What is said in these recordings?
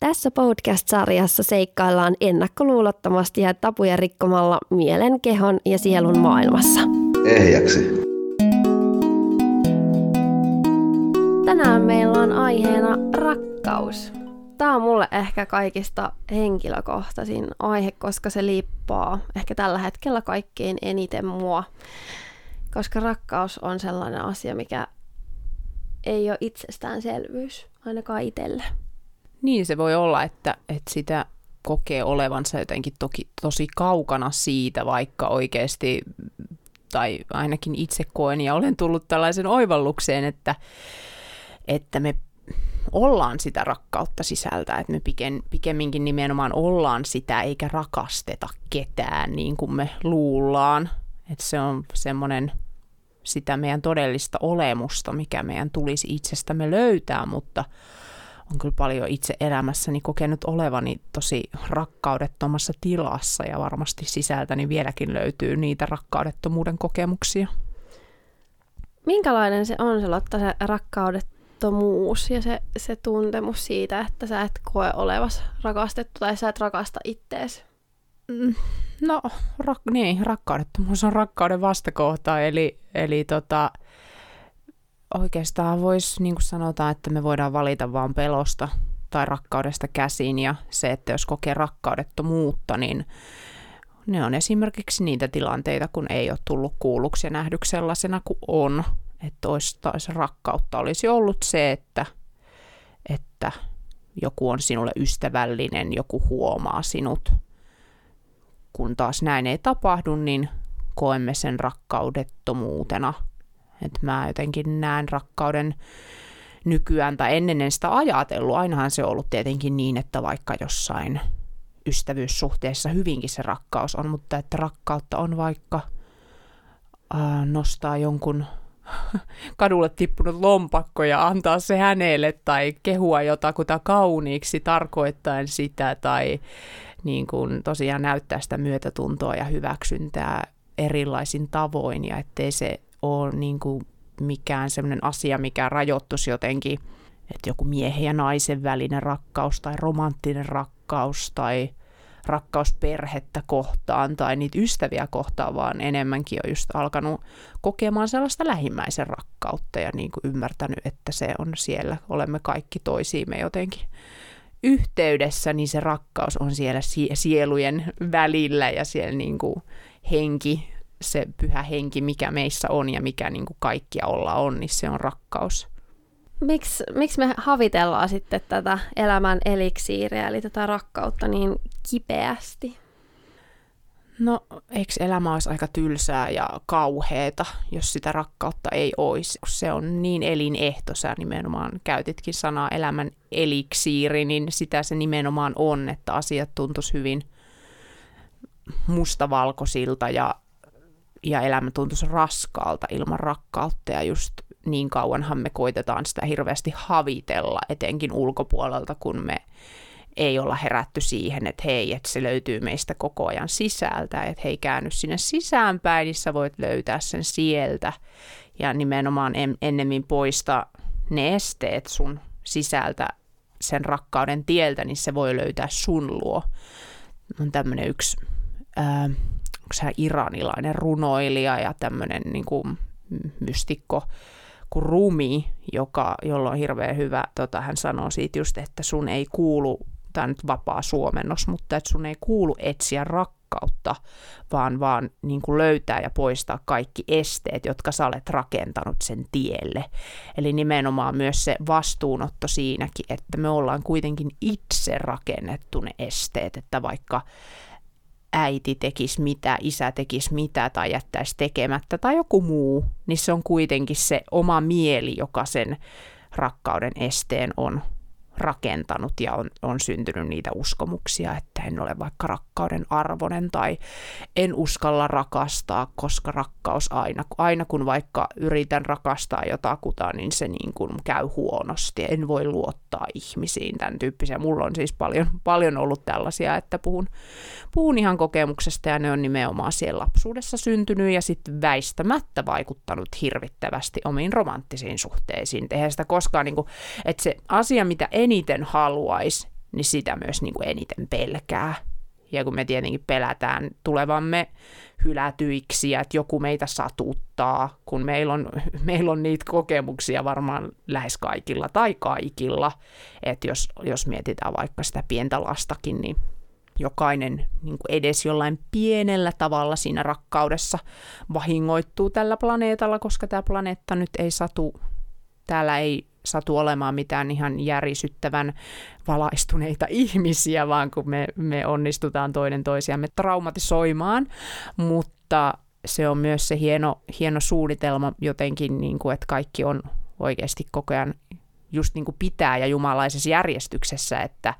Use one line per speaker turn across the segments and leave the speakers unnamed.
Tässä podcast-sarjassa seikkaillaan ennakkoluulottomasti ja tapuja rikkomalla mielen, kehon ja sielun maailmassa.
Ehjäksi.
Tänään meillä on aiheena rakkaus. Tämä on mulle ehkä kaikista henkilökohtaisin aihe, koska se liippaa ehkä tällä hetkellä kaikkein eniten mua. Koska rakkaus on sellainen asia, mikä ei ole itsestäänselvyys, ainakaan itselle.
Niin se voi olla, että, että sitä kokee olevansa jotenkin toki tosi kaukana siitä, vaikka oikeasti, tai ainakin itse koen ja olen tullut tällaisen oivallukseen, että, että me ollaan sitä rakkautta sisältä, että me pikemminkin nimenomaan ollaan sitä eikä rakasteta ketään niin kuin me luullaan. Että se on semmoinen sitä meidän todellista olemusta, mikä meidän tulisi itsestämme löytää, mutta on kyllä paljon itse elämässäni kokenut olevani tosi rakkaudettomassa tilassa ja varmasti sisältäni vieläkin löytyy niitä rakkaudettomuuden kokemuksia.
Minkälainen se on se Lotta, se rakkaudettomuus ja se, se tuntemus siitä, että sä et koe olevas rakastettu tai sä et rakasta ittees?
Mm, no, rak- niin, rakkaudettomuus on rakkauden vastakohta, eli, eli tota, oikeastaan voisi, niin kuin sanotaan, että me voidaan valita vaan pelosta tai rakkaudesta käsin, ja se, että jos kokee rakkaudettomuutta, niin ne on esimerkiksi niitä tilanteita, kun ei ole tullut kuulluksi ja nähdyksi sellaisena kuin on. Että olisi, rakkautta olisi ollut se, että, että joku on sinulle ystävällinen, joku huomaa sinut. Kun taas näin ei tapahdu, niin koemme sen rakkaudettomuutena – että mä jotenkin näen rakkauden nykyään, tai ennen en sitä ajatellut. Ainahan se on ollut tietenkin niin, että vaikka jossain ystävyyssuhteessa hyvinkin se rakkaus on, mutta että rakkautta on vaikka äh, nostaa jonkun kadulle tippunut lompakko ja antaa se hänelle tai kehua jotakuta kauniiksi tarkoittaen sitä tai niin kuin tosiaan näyttää sitä myötätuntoa ja hyväksyntää erilaisin tavoin ja ettei se ole niin kuin mikään sellainen asia, mikä rajoittuisi jotenkin, että joku miehen ja naisen välinen rakkaus tai romanttinen rakkaus tai rakkaus perhettä kohtaan tai niitä ystäviä kohtaan, vaan enemmänkin on just alkanut kokemaan sellaista lähimmäisen rakkautta ja niin kuin ymmärtänyt, että se on siellä, olemme kaikki toisiimme jotenkin yhteydessä, niin se rakkaus on siellä sielujen välillä ja siellä niin kuin henki se pyhä henki, mikä meissä on ja mikä niin kuin kaikkia olla on, niin se on rakkaus.
Miksi, miksi me havitellaan sitten tätä elämän eliksiiriä, eli tätä rakkautta niin kipeästi?
No, eikö elämä olisi aika tylsää ja kauheeta, jos sitä rakkautta ei olisi? Se on niin elinehto, sä nimenomaan käytitkin sanaa elämän eliksiiri, niin sitä se nimenomaan on, että asiat tuntuisi hyvin mustavalkoisilta ja ja elämä tuntuisi raskaalta ilman rakkautta ja just niin kauanhan me koitetaan sitä hirveästi havitella, etenkin ulkopuolelta, kun me ei olla herätty siihen, että hei, että se löytyy meistä koko ajan sisältä, että hei, käänny sinne sisäänpäin, niin sä voit löytää sen sieltä ja nimenomaan en, ennemmin poista ne esteet sun sisältä sen rakkauden tieltä, niin se voi löytää sun luo. On tämmöinen yksi ää, onko se iranilainen runoilija ja tämmöinen niin kuin mystikko kuin Rumi, joka, jolla on hirveän hyvä, tota, hän sanoo siitä just, että sun ei kuulu, tämä nyt vapaa suomennos, mutta että sun ei kuulu etsiä rakkautta, vaan vaan niin kuin löytää ja poistaa kaikki esteet, jotka sä olet rakentanut sen tielle. Eli nimenomaan myös se vastuunotto siinäkin, että me ollaan kuitenkin itse rakennettu ne esteet, että vaikka äiti tekisi mitä, isä tekisi mitä tai jättäisi tekemättä tai joku muu, niin se on kuitenkin se oma mieli, joka sen rakkauden esteen on rakentanut ja on, on syntynyt niitä uskomuksia, että en ole vaikka rakkauden arvonen tai en uskalla rakastaa, koska rakkaus aina, aina kun vaikka yritän rakastaa jotakuta, niin se niin kuin käy huonosti. En voi luottaa ihmisiin, tämän tyyppisiä. Mulla on siis paljon, paljon ollut tällaisia, että puhun, puhun ihan kokemuksesta ja ne on nimenomaan siellä lapsuudessa syntynyt ja sitten väistämättä vaikuttanut hirvittävästi omiin romanttisiin suhteisiin. Eihän sitä koskaan, niin kuin, että se asia, mitä eniten haluaisi, niin sitä myös niin kuin eniten pelkää. Ja kun me tietenkin pelätään tulevamme hylätyiksi ja että joku meitä satuttaa, kun meillä on, meillä on niitä kokemuksia varmaan lähes kaikilla tai kaikilla. Että jos, jos mietitään vaikka sitä pientä lastakin, niin jokainen niin kuin edes jollain pienellä tavalla siinä rakkaudessa vahingoittuu tällä planeetalla, koska tämä planeetta nyt ei satu, täällä ei satu olemaan mitään ihan järisyttävän valaistuneita ihmisiä, vaan kun me, me onnistutaan toinen toisiamme traumatisoimaan, mutta se on myös se hieno, hieno suunnitelma jotenkin, niin kuin, että kaikki on oikeasti koko ajan just niin kuin pitää ja jumalaisessa järjestyksessä, että,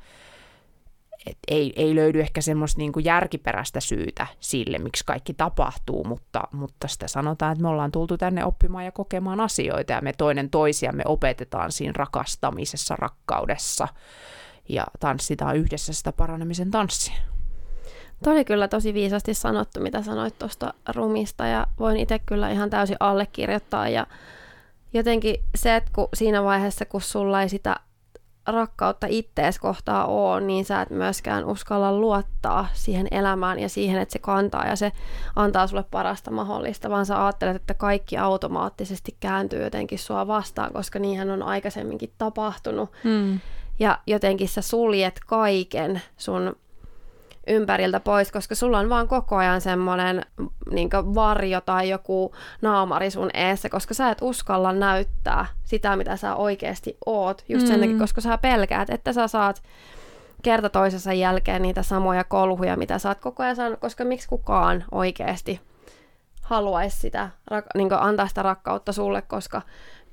et ei, ei löydy ehkä semmoista niin järkiperäistä syytä sille, miksi kaikki tapahtuu, mutta, mutta sitä sanotaan, että me ollaan tultu tänne oppimaan ja kokemaan asioita ja me toinen toisiamme opetetaan siinä rakastamisessa, rakkaudessa ja tanssitaan yhdessä sitä paranemisen tanssia.
Tuo oli kyllä tosi viisasti sanottu, mitä sanoit tuosta rumista ja voin itse kyllä ihan täysin allekirjoittaa ja jotenkin se, että kun siinä vaiheessa, kun sulla ei sitä rakkautta ittees kohtaa oo, niin sä et myöskään uskalla luottaa siihen elämään ja siihen, että se kantaa ja se antaa sulle parasta mahdollista, vaan sä ajattelet, että kaikki automaattisesti kääntyy jotenkin sua vastaan, koska niinhän on aikaisemminkin tapahtunut. Hmm. Ja jotenkin sä suljet kaiken sun ympäriltä pois, koska sulla on vaan koko ajan semmoinen niin varjo tai joku naamari sun eessä, koska sä et uskalla näyttää sitä, mitä sä oikeasti oot, just mm. sen takia, koska sä pelkäät, että sä saat kerta toisensa jälkeen niitä samoja kolhuja, mitä sä oot koko ajan saanut, koska miksi kukaan oikeasti haluaisi sitä, niin antaa sitä rakkautta sulle, koska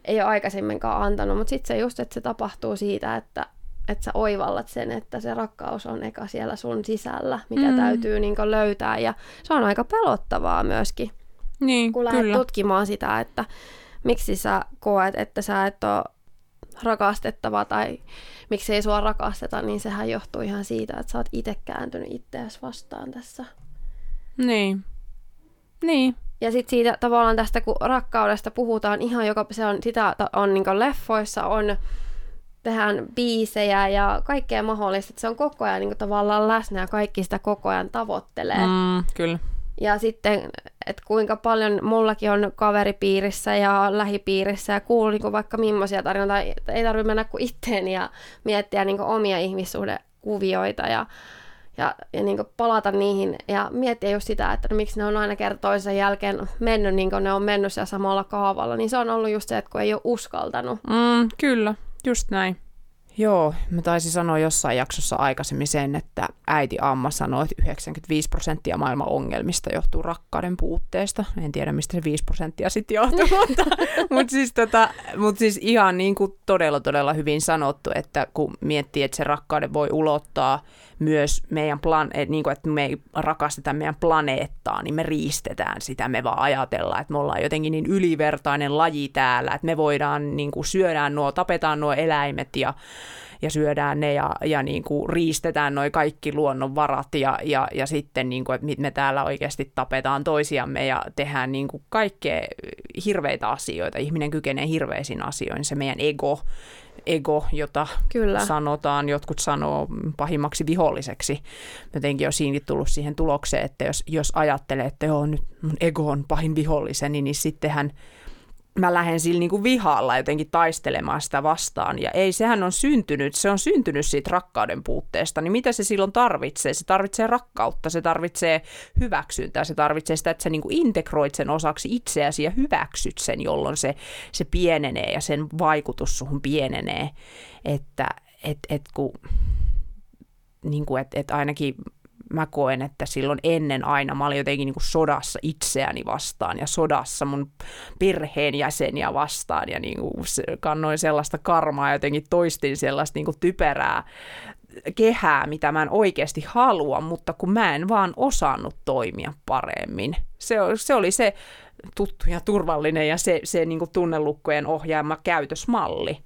ei ole aikaisemminkaan antanut, mutta sitten se just, että se tapahtuu siitä, että että sä oivallat sen, että se rakkaus on eka siellä sun sisällä, mikä mm. täytyy niin löytää. Ja se on aika pelottavaa myöskin,
niin,
kun lähdet tutkimaan sitä, että miksi sä koet, että sä et ole rakastettava tai miksi ei sua rakasteta, niin sehän johtuu ihan siitä, että sä oot itse kääntynyt itseäsi vastaan tässä.
Niin. Niin.
Ja sitten siitä tavallaan tästä, kun rakkaudesta puhutaan ihan joka, se on, sitä on niin leffoissa, on tehdään biisejä ja kaikkea mahdollista. Että se on koko ajan niin kuin, tavallaan läsnä ja kaikki sitä koko ajan tavoittelee.
Mm, kyllä.
Ja sitten, että kuinka paljon mullakin on kaveripiirissä ja lähipiirissä ja kuuluu niin vaikka millaisia tarinoita. Ei tarvitse mennä kuin itteen ja miettiä niin omia ihmissuhdekuvioita ja, ja, ja niin palata niihin ja miettiä just sitä, että no, miksi ne on aina kerta toisen jälkeen mennyt niin kuin ne on mennyt siellä samalla kaavalla. Niin se on ollut just se, että kun ei ole uskaltanut.
Mm, kyllä. Just näin. Joo, mä taisin sanoa jossain jaksossa aikaisemmin sen, että äiti Amma sanoi, että 95 prosenttia maailman ongelmista johtuu rakkauden puutteesta. En tiedä, mistä se 5 prosenttia sitten johtuu, mutta, mutta, siis tota, mutta siis ihan niin kuin todella, todella hyvin sanottu, että kun miettii, että se rakkauden voi ulottaa myös meidän plan, niin kuin, että me ei rakasteta meidän planeettaa, niin me riistetään sitä. Me vaan ajatellaan, että me ollaan jotenkin niin ylivertainen laji täällä, että me voidaan niin kuin syödään nuo, tapetaan nuo eläimet ja ja syödään ne ja, ja niin kuin riistetään noin kaikki luonnonvarat ja, ja, ja sitten niin kuin, että me täällä oikeasti tapetaan toisiamme ja tehdään niin kuin kaikkea hirveitä asioita. Ihminen kykenee hirveisiin asioihin, se meidän ego, ego, jota Kyllä. sanotaan, jotkut sanoo pahimmaksi viholliseksi. Jotenkin on siinkin tullut siihen tulokseen, että jos, jos ajattelee, että joo, nyt mun ego on pahin viholliseni, niin sittenhän mä lähden sillä niin kuin vihalla jotenkin taistelemaan sitä vastaan. Ja ei, sehän on syntynyt, se on syntynyt siitä rakkauden puutteesta. Niin mitä se silloin tarvitsee? Se tarvitsee rakkautta, se tarvitsee hyväksyntää, se tarvitsee sitä, että sä niin kuin integroit sen osaksi itseäsi ja hyväksyt sen, jolloin se, se pienenee ja sen vaikutus suhun pienenee. Että et, et kun, niin kuin, et, et ainakin mä koen, että silloin ennen aina mä olin jotenkin niin kuin sodassa itseäni vastaan ja sodassa mun perheenjäseniä vastaan ja niin kuin kannoin sellaista karmaa ja jotenkin toistin sellaista niin kuin typerää kehää, mitä mä en oikeasti halua, mutta kun mä en vaan osannut toimia paremmin. Se, se oli se tuttu ja turvallinen ja se, se niin kuin tunnelukkojen ohjaama käytösmalli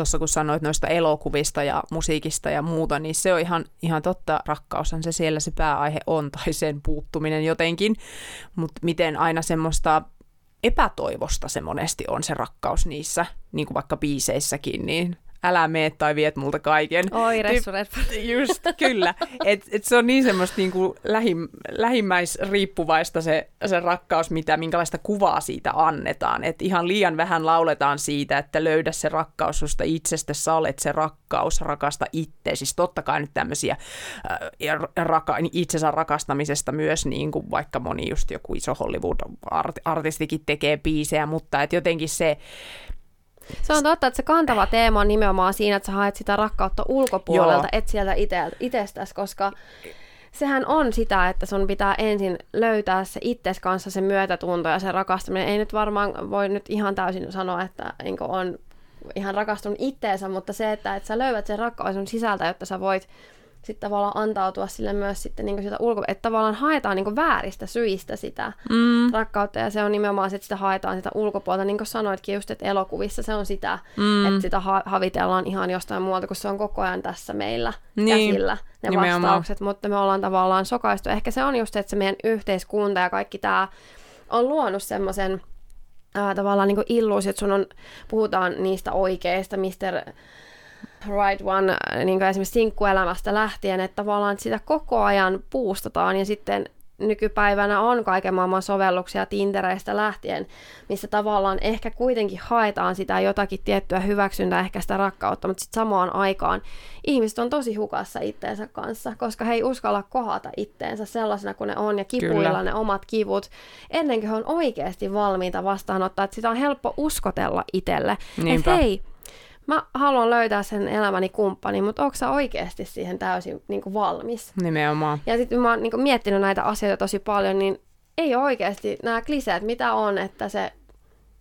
tuossa kun sanoit noista elokuvista ja musiikista ja muuta, niin se on ihan, ihan totta, rakkaushan se siellä se pääaihe on, tai sen puuttuminen jotenkin, mutta miten aina semmoista epätoivosta se monesti on se rakkaus niissä, niin kuin vaikka biiseissäkin, niin älä mene tai viet multa kaiken.
Oi, Ressu.
Just, kyllä. Et, et se on niin semmoista niinku lähim, lähimmäisriippuvaista se, se rakkaus, mitä, minkälaista kuvaa siitä annetaan. Et ihan liian vähän lauletaan siitä, että löydä se rakkaus susta itsestä, sä olet se rakkaus, rakasta itse. Siis totta kai nyt tämmöisiä äh, raka, itsensä rakastamisesta myös, niin kuin vaikka moni just joku iso Hollywood-artistikin tekee biisejä, mutta et jotenkin se,
se on totta, että se kantava teema on nimenomaan siinä, että sä haet sitä rakkautta ulkopuolelta, Joo. et sieltä itsestäsi, koska sehän on sitä, että sun pitää ensin löytää se itses kanssa se myötätunto ja se rakastaminen. Ei nyt varmaan voi nyt ihan täysin sanoa, että niin on ihan rakastunut itteensä, mutta se, että, että sä löydät sen rakkauden sisältä, jotta sä voit sitten tavallaan antautua sille myös sitten niin sitä ulko... Että tavallaan haetaan niin vääristä syistä sitä mm. rakkautta ja se on nimenomaan että sitä haetaan sitä ulkopuolta. Niin kuin sanoitkin just, että elokuvissa se on sitä, mm. että sitä ha- havitellaan ihan jostain muualta, kun se on koko ajan tässä meillä niin. käsillä ne nimenomaan. vastaukset, mutta me ollaan tavallaan sokaistu. Ehkä se on just se, että se meidän yhteiskunta ja kaikki tämä on luonut semmoisen tavallaan niin illuusio, että sun on, puhutaan niistä oikeista, Mr right one niin kuin esimerkiksi sinkkuelämästä lähtien, että tavallaan sitä koko ajan puustataan ja sitten nykypäivänä on kaiken maailman sovelluksia Tindereistä lähtien, missä tavallaan ehkä kuitenkin haetaan sitä jotakin tiettyä hyväksyntää, ehkä sitä rakkautta, mutta sitten samaan aikaan ihmiset on tosi hukassa itteensä kanssa, koska he ei uskalla kohata itteensä sellaisena kuin ne on ja kipuilla Kyllä. ne omat kivut, ennen kuin he on oikeasti valmiita vastaanottaa, että sitä on helppo uskotella itselle, että hei, mä haluan löytää sen elämäni kumppani, mutta onko sä oikeasti siihen täysin niin kuin valmis?
Nimenomaan.
Ja sitten mä oon niin kuin, miettinyt näitä asioita tosi paljon, niin ei oikeasti nämä kliseet, mitä on, että se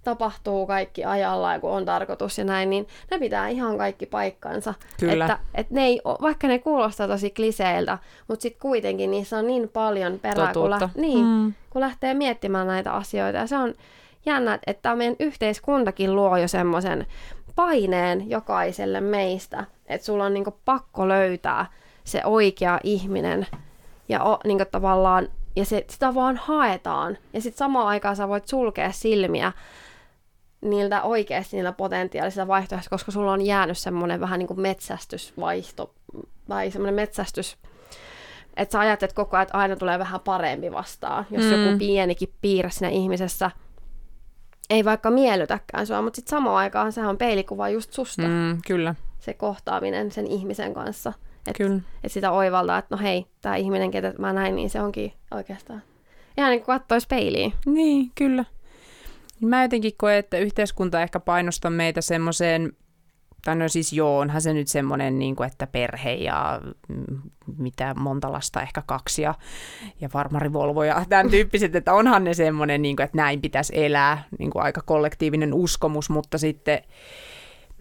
tapahtuu kaikki ajallaan, kun on tarkoitus ja näin, niin ne pitää ihan kaikki paikkansa.
Kyllä.
Että, että ne ei, vaikka ne kuulostaa tosi kliseiltä, mutta sitten kuitenkin niissä on niin paljon perää, kun, lä- niin, mm. kun lähtee miettimään näitä asioita. Ja se on jännä, että meidän yhteiskuntakin luo jo semmoisen paineen jokaiselle meistä, että sulla on niinku pakko löytää se oikea ihminen ja o, niinku tavallaan ja se, sitä vaan haetaan. Ja sitten samaan aikaan sä voit sulkea silmiä niiltä oikeasti niillä potentiaalisilla vaihtoehdoilla, koska sulla on jäänyt semmoinen vähän niin kuin metsästysvaihto tai semmoinen metsästys, että sä ajattelet koko ajan, että aina tulee vähän parempi vastaan, jos mm. joku pienikin piirre siinä ihmisessä – ei vaikka miellytäkään sua, mutta sitten samaan aikaan sehän on peilikuva just susta.
Mm, kyllä.
Se kohtaaminen sen ihmisen kanssa. Että
et
sitä oivaltaa, että no hei, tämä ihminen, ketä mä näin, niin se onkin oikeastaan ihan niin kuin katsoisi peiliin.
Niin, kyllä. Mä jotenkin koen, että yhteiskunta ehkä painostaa meitä semmoiseen tai no siis joo, onhan se nyt semmoinen, niin kuin, että perhe ja mm, mitä monta lasta, ehkä kaksi ja, ja Volvo ja tämän tyyppiset, että onhan ne semmoinen, niin kuin, että näin pitäisi elää, niin kuin aika kollektiivinen uskomus, mutta sitten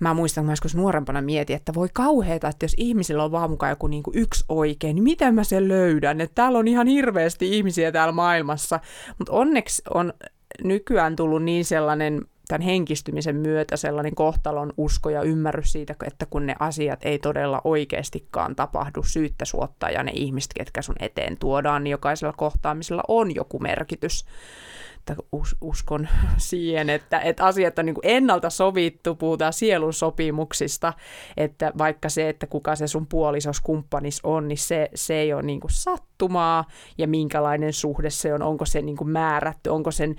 mä muistan, kun mä joskus nuorempana mietin, että voi kauheeta, että jos ihmisillä on vaan mukaan joku niin kuin yksi oikein, niin miten mä sen löydän, että täällä on ihan hirveästi ihmisiä täällä maailmassa, mutta onneksi on nykyään tullut niin sellainen tämän henkistymisen myötä sellainen kohtalon usko ja ymmärrys siitä, että kun ne asiat ei todella oikeastikaan tapahdu syyttä suottaa ja ne ihmiset, ketkä sun eteen tuodaan, niin jokaisella kohtaamisella on joku merkitys. Us, uskon siihen, että, että asiat on niin ennalta sovittu, puhutaan sielun sopimuksista, että vaikka se, että kuka se sun puolisos kumppanis on, niin se, se ei ole niin sattumaa ja minkälainen suhde se on, onko se niin määrätty, onko sen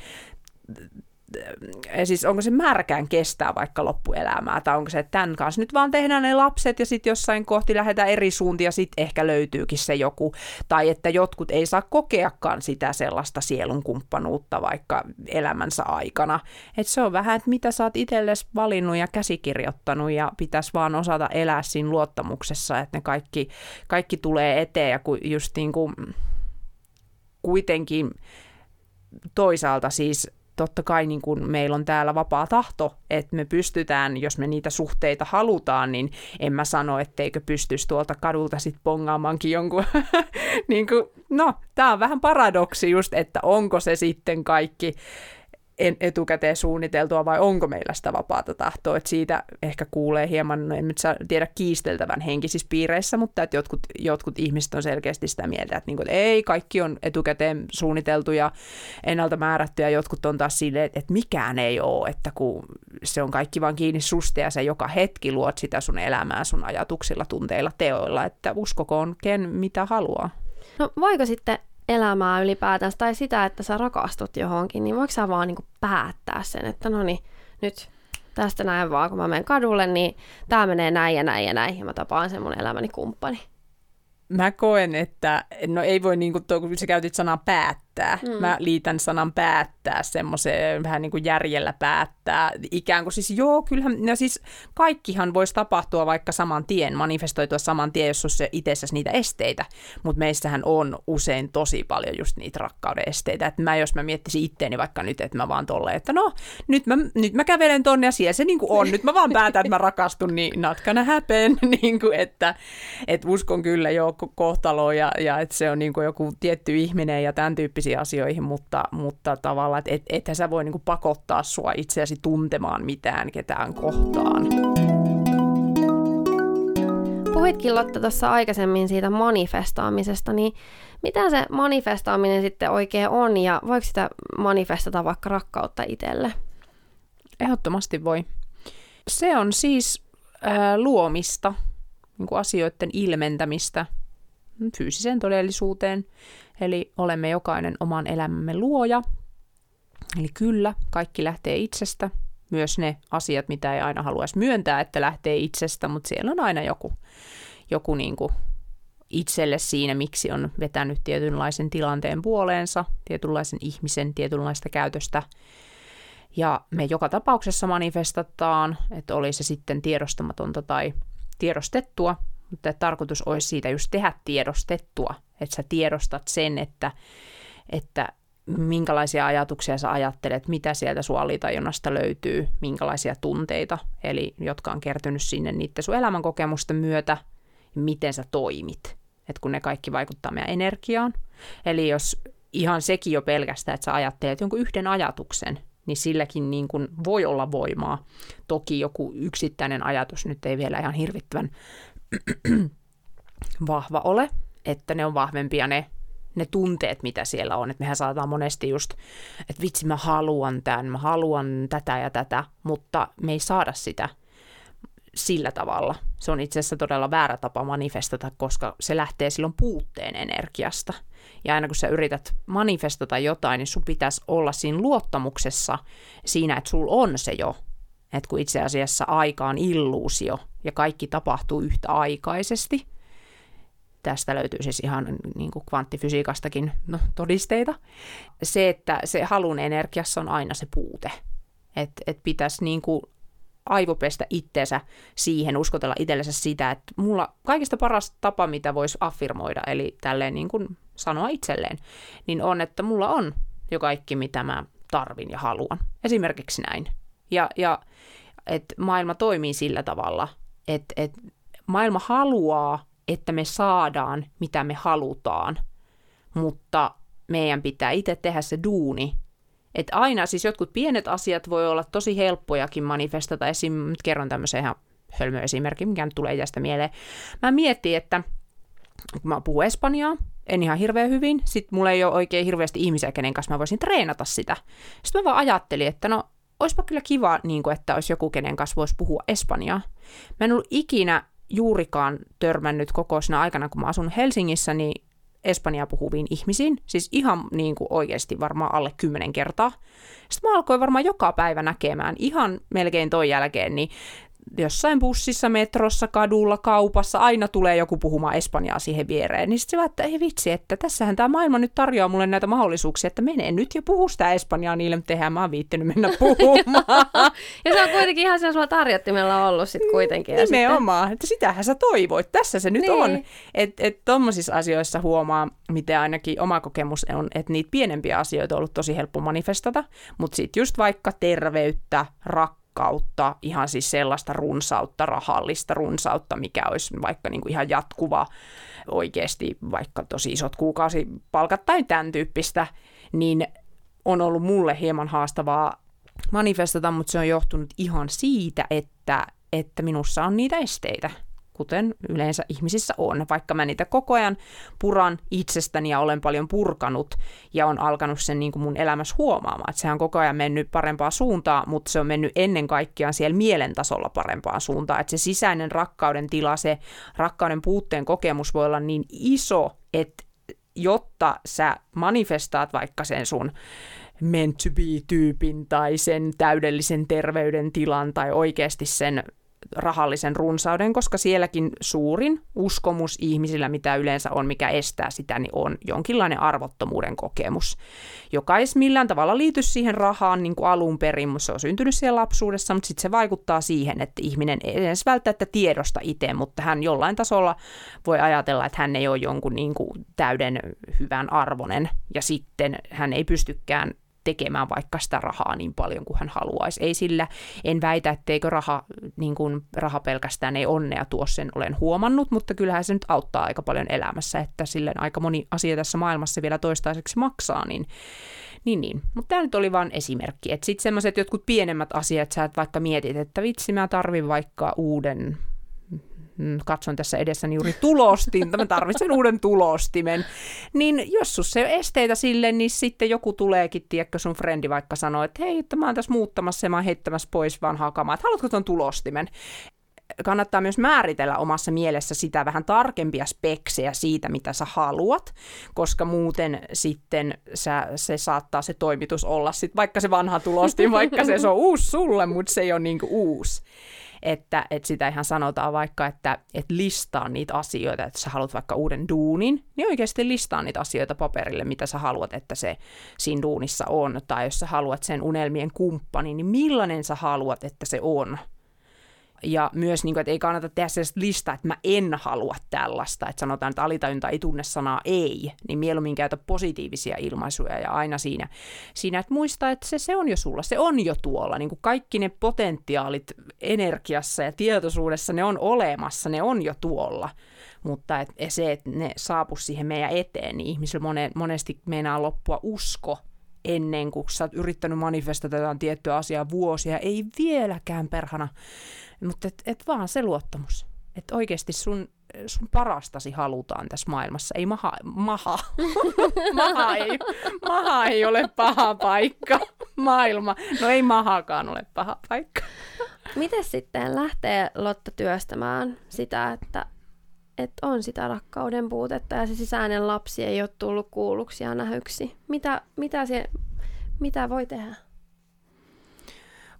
siis onko se märkään kestää vaikka loppuelämää, tai onko se, että tämän kanssa nyt vaan tehdään ne lapset ja sitten jossain kohti lähdetään eri suuntia sitten ehkä löytyykin se joku, tai että jotkut ei saa kokeakaan sitä sellaista sielun kumppanuutta vaikka elämänsä aikana. Että se on vähän, että mitä sä oot itsellesi valinnut ja käsikirjoittanut ja pitäisi vaan osata elää siinä luottamuksessa, että ne kaikki, kaikki tulee eteen ja just niin kuin kuitenkin toisaalta siis totta kai niin kun meillä on täällä vapaa tahto, että me pystytään, jos me niitä suhteita halutaan, niin en mä sano, etteikö pystyisi tuolta kadulta sitten pongaamaankin jonkun, niin kuin, no, tämä on vähän paradoksi just, että onko se sitten kaikki etukäteen suunniteltua vai onko meillä sitä vapaata tahtoa. Että siitä ehkä kuulee hieman, no en nyt saa tiedä kiisteltävän henkisissä piireissä, mutta että jotkut, jotkut ihmiset on selkeästi sitä mieltä, että, niin kuin, ei, kaikki on etukäteen suunniteltu ja ennalta määrätty ja jotkut on taas silleen, että, että mikään ei ole, että kun se on kaikki vaan kiinni susta ja sä joka hetki luot sitä sun elämää sun ajatuksilla, tunteilla, teoilla, että uskokoon ken mitä haluaa.
No voiko sitten elämää ylipäätään tai sitä, että sä rakastut johonkin, niin voiko sä vaan niin päättää sen, että no niin, nyt tästä näin vaan, kun mä menen kadulle, niin tämä menee näin ja näin ja näin, ja mä tapaan sen mun elämäni kumppani.
Mä koen, että no ei voi, niin kuin, kun sä käytit sanaa päättää, mm. mä liitän sanan päättää semmoiseen vähän niin kuin järjellä päättää. Ikään kuin siis joo, kyllähän, no siis kaikkihan voisi tapahtua vaikka saman tien, manifestoitua saman tien, jos olisi itsessäsi niitä esteitä. Mutta meissähän on usein tosi paljon just niitä rakkauden esteitä. Että mä, jos mä miettisin itteeni vaikka nyt, että mä vaan tolleen, että no, nyt mä, nyt mä kävelen tonne ja siellä se niin kuin on. Nyt mä vaan päätän, että mä rakastun, niin not gonna happen. niin kuin, että, että uskon kyllä jo kohtaloon ja, ja että se on niin kuin joku tietty ihminen ja tämän tyyppisiä asioihin, mutta, mutta tavallaan, että et, ethän sä voi niin kuin pakottaa sua itseäsi tuntemaan mitään ketään kohtaan.
Puhuitkin Lotta tuossa aikaisemmin siitä manifestaamisesta, niin mitä se manifestaaminen sitten oikein on ja voiko sitä manifestata vaikka rakkautta itselle?
Ehdottomasti voi. Se on siis ää, luomista, niin kuin asioiden ilmentämistä – fyysiseen todellisuuteen. Eli olemme jokainen oman elämämme luoja. Eli kyllä, kaikki lähtee itsestä. Myös ne asiat, mitä ei aina haluaisi myöntää, että lähtee itsestä, mutta siellä on aina joku, joku niin kuin itselle siinä, miksi on vetänyt tietynlaisen tilanteen puoleensa, tietynlaisen ihmisen, tietynlaista käytöstä. Ja me joka tapauksessa manifestataan, että oli se sitten tiedostamatonta tai tiedostettua, mutta tarkoitus olisi siitä just tehdä tiedostettua, että sä tiedostat sen, että, että minkälaisia ajatuksia sä ajattelet, mitä sieltä sun alitajunnasta löytyy, minkälaisia tunteita, eli jotka on kertynyt sinne niiden sun elämänkokemusten myötä, miten sä toimit. että kun ne kaikki vaikuttaa meidän energiaan. Eli jos ihan sekin jo pelkästään, että sä ajattelet jonkun yhden ajatuksen, niin silläkin niin kuin voi olla voimaa. Toki joku yksittäinen ajatus nyt ei vielä ihan hirvittävän vahva ole, että ne on vahvempia ne, ne tunteet, mitä siellä on. Että mehän saataan monesti just, että vitsi mä haluan tämän, mä haluan tätä ja tätä, mutta me ei saada sitä sillä tavalla. Se on itse asiassa todella väärä tapa manifestata, koska se lähtee silloin puutteen energiasta. Ja aina kun sä yrität manifestata jotain, niin sun pitäisi olla siinä luottamuksessa siinä, että sulla on se jo että kun itse asiassa aika on illuusio ja kaikki tapahtuu yhtä aikaisesti, tästä löytyy siis ihan niin kuin kvanttifysiikastakin no, todisteita, se, että se halun energiassa on aina se puute. Että et pitäisi niin kuin aivopestä itteensä siihen, uskotella itsellensä sitä, että mulla kaikista paras tapa, mitä voisi affirmoida, eli tälleen niin kuin sanoa itselleen, niin on, että mulla on jo kaikki, mitä mä tarvin ja haluan. Esimerkiksi näin. Ja, ja että maailma toimii sillä tavalla, että, että maailma haluaa, että me saadaan, mitä me halutaan, mutta meidän pitää itse tehdä se duuni. Että aina siis jotkut pienet asiat voi olla tosi helppojakin manifestata. Esim. nyt kerron tämmöisen ihan hölmöesimerkin, mikä nyt tulee iästä mieleen. Mä mietin, että kun mä puhun espanjaa, en ihan hirveän hyvin, sit mulla ei ole oikein hirveästi ihmisiä, kenen kanssa mä voisin treenata sitä. Sitten mä vaan ajattelin, että no olisipa kyllä kiva, niin kuin, että olisi joku, kenen kanssa voisi puhua espanjaa. Mä en ollut ikinä juurikaan törmännyt koko siinä aikana, kun mä asun Helsingissä, niin espanjaa puhuviin ihmisiin, siis ihan niin kuin oikeasti varmaan alle kymmenen kertaa. Sitten mä alkoin varmaan joka päivä näkemään, ihan melkein toi jälkeen, niin jossain bussissa, metrossa, kadulla, kaupassa, aina tulee joku puhumaan espanjaa siihen viereen. Niin sitten se että ei vitsi, että tässähän tämä maailma nyt tarjoaa mulle näitä mahdollisuuksia, että mene nyt ja puhu sitä espanjaa niille, mutta eihän mä oon viittinyt mennä puhumaan.
ja se on kuitenkin ihan se sulla tarjottimella ollut sitten kuitenkin. Ja
Nimenomaan, sitten... että sitähän sä toivoit, tässä se nyt niin. on. Että et tommosissa asioissa huomaa, miten ainakin oma kokemus on, että niitä pienempiä asioita on ollut tosi helppo manifestata, mutta sitten just vaikka terveyttä, rakkautta, kautta ihan siis sellaista runsautta, rahallista runsautta, mikä olisi vaikka niin kuin ihan jatkuva oikeasti vaikka tosi isot kuukausipalkat tai tämän tyyppistä, niin on ollut mulle hieman haastavaa manifestata, mutta se on johtunut ihan siitä, että, että minussa on niitä esteitä kuten yleensä ihmisissä on, vaikka mä niitä koko ajan puran itsestäni ja olen paljon purkanut ja on alkanut sen niin kuin mun elämässä huomaamaan, että se on koko ajan mennyt parempaa suuntaa, mutta se on mennyt ennen kaikkea siellä mielen tasolla parempaan suuntaan, että se sisäinen rakkauden tila, se rakkauden puutteen kokemus voi olla niin iso, että jotta sä manifestaat vaikka sen sun meant to be-tyypin tai sen täydellisen terveydentilan tai oikeasti sen rahallisen runsauden, koska sielläkin suurin uskomus ihmisillä, mitä yleensä on, mikä estää sitä, niin on jonkinlainen arvottomuuden kokemus, joka ei millään tavalla liity siihen rahaan niin kuin alun perin, mutta se on syntynyt siellä lapsuudessa, mutta sitten se vaikuttaa siihen, että ihminen ei edes välttämättä tiedosta itse, mutta hän jollain tasolla voi ajatella, että hän ei ole jonkun niin kuin täyden hyvän arvonen, ja sitten hän ei pystykään tekemään vaikka sitä rahaa niin paljon kuin hän haluaisi. Ei sillä, en väitä, etteikö raha, niin kuin raha pelkästään ei onnea tuo sen, olen huomannut, mutta kyllähän se nyt auttaa aika paljon elämässä, että silleen aika moni asia tässä maailmassa vielä toistaiseksi maksaa, niin niin, niin. Mutta tämä nyt oli vain esimerkki. Että sitten semmoiset jotkut pienemmät asiat, sä et vaikka mietit, että vitsi, mä tarvin vaikka uuden Mm, katson tässä edessäni juuri tulostinta, mä tarvitsen uuden tulostimen, niin jos sus se esteitä sille, niin sitten joku tuleekin, tiedätkö sun frendi vaikka sanoo, että hei, että mä oon tässä muuttamassa ja mä oon heittämässä pois vanhaa kamaa, että haluatko ton tulostimen? kannattaa myös määritellä omassa mielessä sitä vähän tarkempia speksejä siitä, mitä sä haluat, koska muuten sitten sä, se saattaa se toimitus olla sit, vaikka se vanha tulostin, vaikka se, se on uusi sulle, mutta se ei ole niinku uusi että, että sitä ihan sanotaan vaikka, että, että listaa niitä asioita, että sä haluat vaikka uuden duunin, niin oikeasti listaa niitä asioita paperille, mitä sä haluat, että se siinä duunissa on, tai jos sä haluat sen unelmien kumppani, niin millainen sä haluat, että se on, ja myös, niin kuin, että ei kannata tehdä sellaista listaa, että mä en halua tällaista, että sanotaan, että alitajunta ei tunne sanaa ei, niin mieluummin käytä positiivisia ilmaisuja ja aina siinä, siinä että muista, että se, se on jo sulla, se on jo tuolla, niin kuin kaikki ne potentiaalit energiassa ja tietoisuudessa, ne on olemassa, ne on jo tuolla, mutta et, se, että ne saapu siihen meidän eteen, niin ihmisillä monesti meinaa loppua usko ennen kuin sä oot yrittänyt manifestata jotain tiettyä asiaa vuosia, ei vieläkään perhana mutta et, et vaan se luottamus, että oikeasti sun, sun parastasi halutaan tässä maailmassa. Ei maha, maha, maha, ei, maha ei ole paha paikka. Maailma, no ei mahakaan ole paha paikka.
Miten sitten lähtee Lotta työstämään sitä, että, että on sitä rakkauden puutetta ja se sisäinen lapsi ei ole tullut kuulluksi ja nähyksi? Mitä, mitä, se, mitä voi tehdä?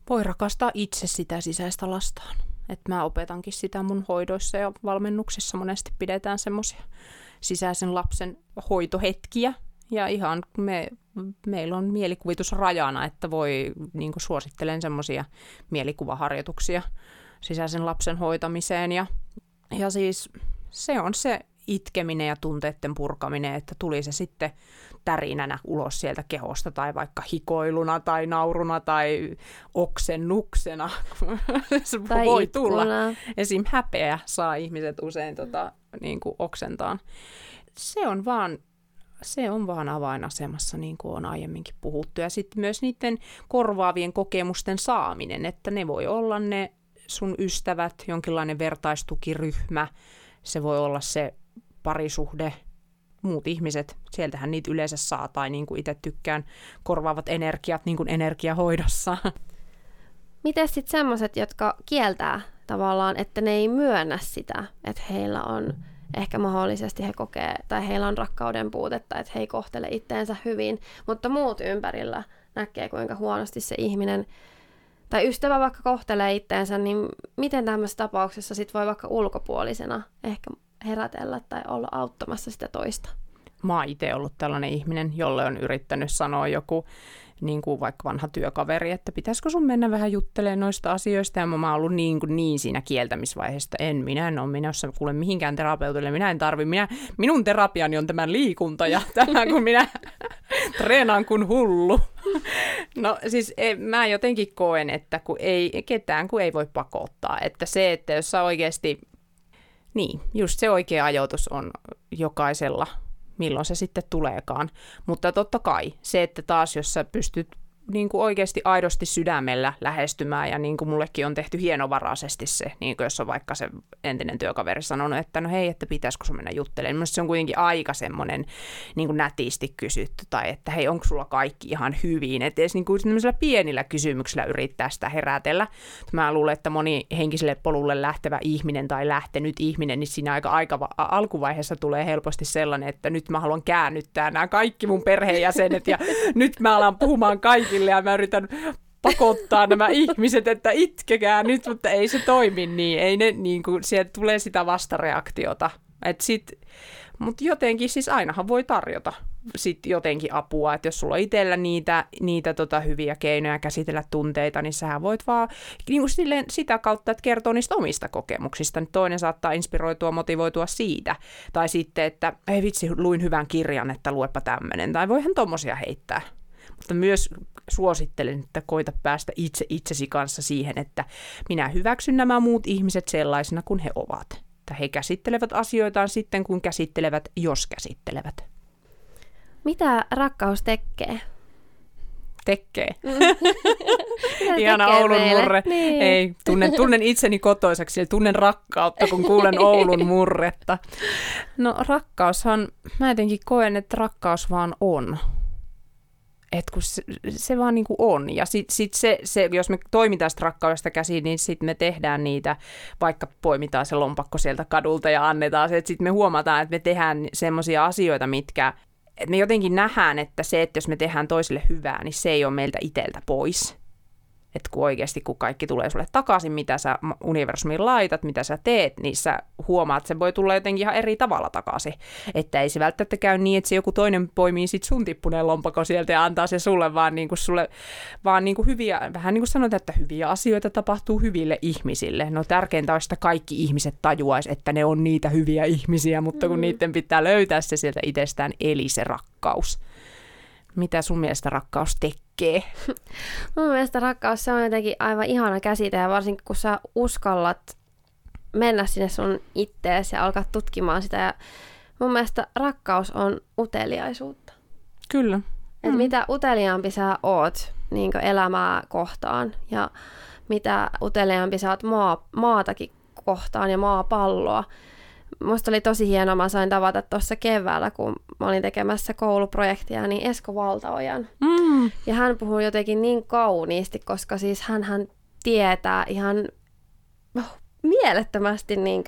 voi rakastaa itse sitä sisäistä lastaan. Et mä opetankin sitä mun hoidoissa ja valmennuksissa monesti pidetään semmoisia sisäisen lapsen hoitohetkiä. Ja ihan me, meillä on mielikuvitus rajana, että voi, niin suosittelen semmoisia mielikuvaharjoituksia sisäisen lapsen hoitamiseen. Ja, ja siis se on se itkeminen ja tunteiden purkaminen, että tuli se sitten tärinänä ulos sieltä kehosta tai vaikka hikoiluna tai nauruna tai oksennuksena. se tai voi itkuna. tulla. Esim. häpeä saa ihmiset usein tota, niin kuin oksentaan. Se on vaan se on vaan avainasemassa, niin kuin on aiemminkin puhuttu. Ja sitten myös niiden korvaavien kokemusten saaminen, että ne voi olla ne sun ystävät, jonkinlainen vertaistukiryhmä, se voi olla se parisuhde, muut ihmiset, sieltähän niitä yleensä saa, tai niin kuin itse tykkään, korvaavat energiat niin kuin energiahoidossa.
Miten sitten semmoiset, jotka kieltää tavallaan, että ne ei myönnä sitä, että heillä on ehkä mahdollisesti he kokee, tai heillä on rakkauden puutetta, että he ei kohtele itteensä hyvin, mutta muut ympärillä näkee, kuinka huonosti se ihminen tai ystävä vaikka kohtelee itteensä, niin miten tämmöisessä tapauksessa sit voi vaikka ulkopuolisena ehkä herätellä tai olla auttamassa sitä toista.
Mä oon itse ollut tällainen ihminen, jolle on yrittänyt sanoa joku niin kuin vaikka vanha työkaveri, että pitäisikö sun mennä vähän juttelemaan noista asioista, ja mä oon ollut niin, kuin niin siinä kieltämisvaiheesta, en minä en ole menossa kuule mihinkään terapeutille, minä en tarvi, minä, minun terapiani on tämän liikunta, ja tämä kun minä treenaan kuin hullu. No siis e, mä jotenkin koen, että kun ei, ketään kun ei voi pakottaa, että se, että jos sä oikeasti niin, just se oikea ajoitus on jokaisella milloin se sitten tuleekaan. Mutta totta kai se, että taas jos sä pystyt niin kuin oikeasti aidosti sydämellä lähestymään, ja niin kuin mullekin on tehty hienovaraisesti se, niin kuin jos on vaikka se entinen työkaveri sanonut, että no hei, että pitäisikö sun mennä juttelemaan. Mielestäni se on kuitenkin aika semmoinen niin kuin nätisti kysytty, tai että hei, onko sulla kaikki ihan hyvin, että edes niin kuin pienillä kysymyksillä yrittää sitä herätellä. Mä luulen, että moni henkiselle polulle lähtevä ihminen tai lähtenyt ihminen, niin siinä aika, aika alkuvaiheessa tulee helposti sellainen, että nyt mä haluan käännyttää nämä kaikki mun perheenjäsenet, ja nyt mä alan puhumaan kaikille kaikille ja mä yritän pakottaa nämä ihmiset, että itkekää nyt, mutta ei se toimi niin. Ei ne, niin kuin, sieltä tulee sitä vastareaktiota. Et sit, mutta jotenkin siis ainahan voi tarjota sit jotenkin apua, että jos sulla on itsellä niitä, niitä tota hyviä keinoja käsitellä tunteita, niin sähän voit vaan niin kuin silleen, sitä kautta, että kertoo niistä omista kokemuksista, niin toinen saattaa inspiroitua, motivoitua siitä. Tai sitten, että ei vitsi, luin hyvän kirjan, että luepa tämmöinen. Tai voihan tommosia heittää. Mutta myös suosittelen, että koita päästä itse itsesi kanssa siihen, että minä hyväksyn nämä muut ihmiset sellaisina kuin he ovat. Että he käsittelevät asioitaan sitten, kun käsittelevät, jos käsittelevät.
Mitä rakkaus tekee?
tekee. Mm. Ihana Oulun meille? murre.
Niin.
Ei, tunnen, tunnen itseni kotoiseksi, eli tunnen rakkautta, kun kuulen Oulun murretta. No rakkaushan, mä jotenkin koen, että rakkaus vaan on että kun se, se vaan niin kuin on. Ja sitten sit se, se, jos me toimitaan sitä rakkaudesta käsiin, niin sitten me tehdään niitä, vaikka poimitaan se lompakko sieltä kadulta ja annetaan se, sitten me huomataan, että me tehdään semmoisia asioita, mitkä, että me jotenkin nähdään, että se, että jos me tehdään toisille hyvää, niin se ei ole meiltä iteltä pois. Että kun oikeasti kun kaikki tulee sulle takaisin, mitä sä universumiin laitat, mitä sä teet, niin sä huomaat, että se voi tulla jotenkin ihan eri tavalla takaisin. Että ei se välttämättä käy niin, että se joku toinen poimii sit sun tippuneen lompako sieltä ja antaa se sulle vaan, niin kuin sulle, vaan niin kuin hyviä, vähän niin kuin sanotaan, että hyviä asioita tapahtuu hyville ihmisille. No tärkeintä olisi, että kaikki ihmiset tajuais, että ne on niitä hyviä ihmisiä, mutta kun mm. niiden pitää löytää se sieltä itsestään, eli se rakkaus. Mitä sun mielestä rakkaus tekee?
Mun mielestä rakkaus se on jotenkin aivan ihana käsite ja varsinkin kun sä uskallat mennä sinne sun itteesi ja alkaa tutkimaan sitä. Ja mun mielestä rakkaus on uteliaisuutta.
Kyllä.
Et mm. mitä uteliaampi sä oot niin elämää kohtaan ja mitä uteliaampi sä oot maa, maatakin kohtaan ja maapalloa, musta oli tosi hienoa, mä sain tavata tuossa keväällä, kun mä olin tekemässä kouluprojektia, niin Esko Valtaojan. Mm. Ja hän puhuu jotenkin niin kauniisti, koska siis hän hän tietää ihan oh, mielettömästi niin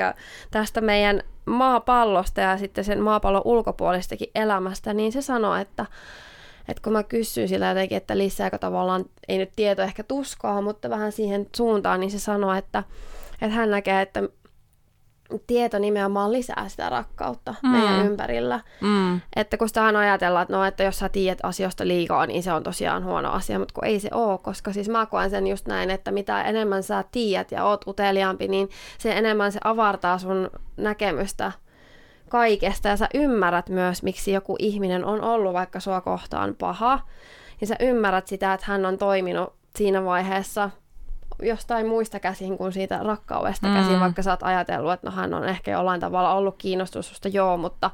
tästä meidän maapallosta ja sitten sen maapallon ulkopuolistakin elämästä, niin se sanoo, että, että kun mä kysyin sillä jotenkin, että lisääkö tavallaan, ei nyt tieto ehkä tuskaa, mutta vähän siihen suuntaan, niin se sanoo, että, että hän näkee, että tieto nimenomaan lisää sitä rakkautta mm. meidän ympärillä. Mm. Että kun sitä ajatellaan, että, no, että jos sä tiedät asioista liikaa, niin se on tosiaan huono asia, mutta kun ei se ole, koska siis mä koen sen just näin, että mitä enemmän sä tiedät ja oot uteliaampi, niin se enemmän se avartaa sun näkemystä kaikesta ja sä ymmärrät myös, miksi joku ihminen on ollut vaikka sua kohtaan paha. Ja sä ymmärrät sitä, että hän on toiminut siinä vaiheessa jostain muista käsin kuin siitä rakkaudesta mm. käsin, vaikka sä oot ajatellut, että no hän on ehkä jollain tavalla ollut kiinnostusta joo, mutta,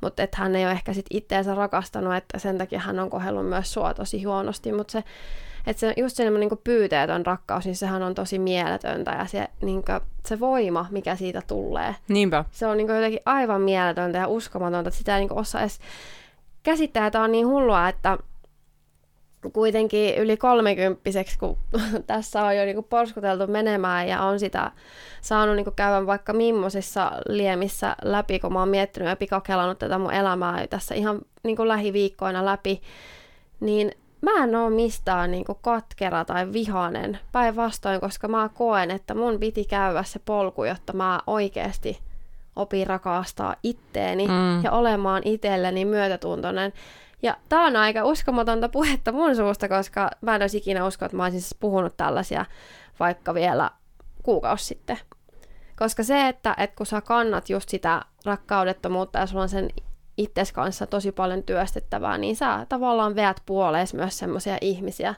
mutta että hän ei ole ehkä sit itteensä rakastanut, että sen takia hän on kohdellut myös sua tosi huonosti, mutta se, että se, just se niin pyyteetön rakkaus, niin sehän on tosi mieletöntä ja se, niin kuin, se voima, mikä siitä tulee.
Niinpä.
Se on niin kuin, jotenkin aivan mieletöntä ja uskomatonta, että sitä ei niin osaa edes käsittää, että on niin hullua, että kuitenkin yli kolmekymppiseksi, kun tässä on jo niinku porskuteltu menemään ja on sitä saanut niinku käydä vaikka millaisissa liemissä läpi, kun mä oon miettinyt ja pikakelannut tätä mun elämää tässä ihan niinku lähiviikkoina läpi, niin mä en oo mistään niinku katkera tai vihanen päinvastoin, koska mä koen, että mun piti käydä se polku, jotta mä oikeasti opin rakastaa itteeni mm. ja olemaan itselleni myötätuntoinen ja tää on aika uskomatonta puhetta mun suusta, koska mä en olisi ikinä usko, että mä olisin siis puhunut tällaisia vaikka vielä kuukausi sitten. Koska se, että, että kun sä kannat just sitä rakkaudettomuutta ja sulla on sen itses kanssa tosi paljon työstettävää, niin sä tavallaan veät puolees myös semmoisia ihmisiä,